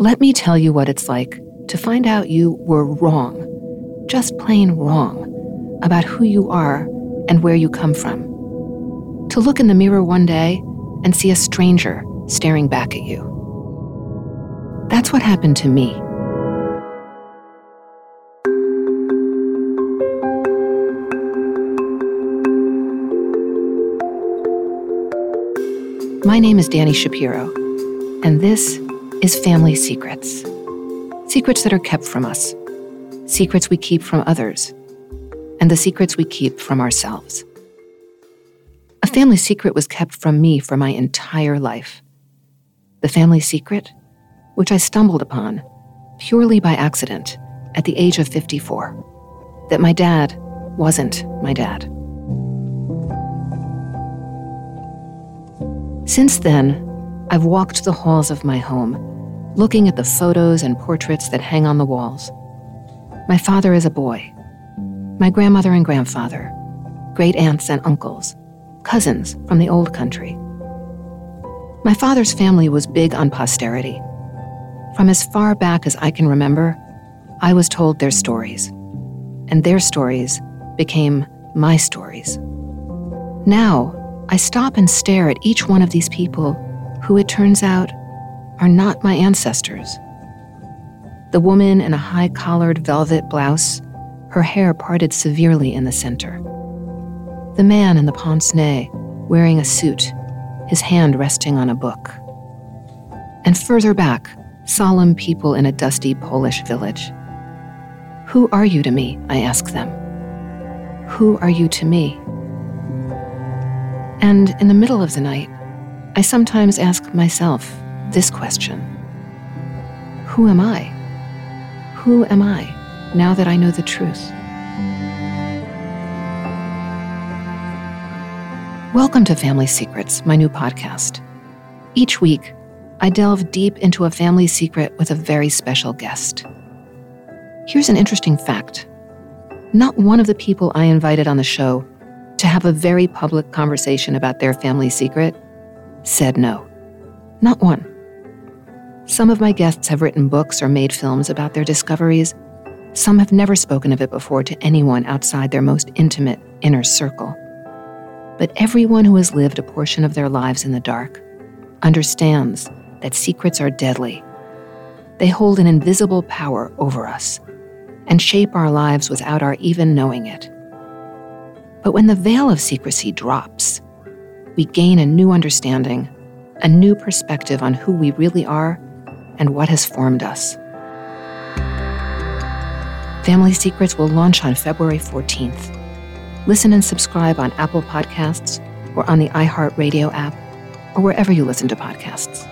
Let me tell you what it's like to find out you were wrong, just plain wrong, about who you are and where you come from. To look in the mirror one day and see a stranger staring back at you. That's what happened to me. My name is Dani Shapiro, and this is Family Secrets. Secrets that are kept from us, secrets we keep from others, and the secrets we keep from ourselves. A family secret was kept from me for my entire life. The family secret, which I stumbled upon purely by accident at the age of 54, that my dad wasn't my dad. Since then, I've walked the halls of my home, looking at the photos and portraits that hang on the walls. My father is a boy, my grandmother and grandfather, great aunts and uncles, cousins from the old country. My father's family was big on posterity. From as far back as I can remember, I was told their stories, and their stories became my stories. Now, I stop and stare at each one of these people who, it turns out, are not my ancestors. The woman in a high collared velvet blouse, her hair parted severely in the center. The man in the pince nez, wearing a suit, his hand resting on a book. And further back, solemn people in a dusty Polish village. Who are you to me? I ask them. Who are you to me? And in the middle of the night, I sometimes ask myself this question Who am I? Who am I now that I know the truth? Welcome to Family Secrets, my new podcast. Each week, I delve deep into a family secret with a very special guest. Here's an interesting fact not one of the people I invited on the show to have a very public conversation about their family secret, said no. Not one. Some of my guests have written books or made films about their discoveries. Some have never spoken of it before to anyone outside their most intimate inner circle. But everyone who has lived a portion of their lives in the dark understands that secrets are deadly. They hold an invisible power over us and shape our lives without our even knowing it. But when the veil of secrecy drops, we gain a new understanding, a new perspective on who we really are and what has formed us. Family Secrets will launch on February 14th. Listen and subscribe on Apple Podcasts or on the iHeartRadio app or wherever you listen to podcasts.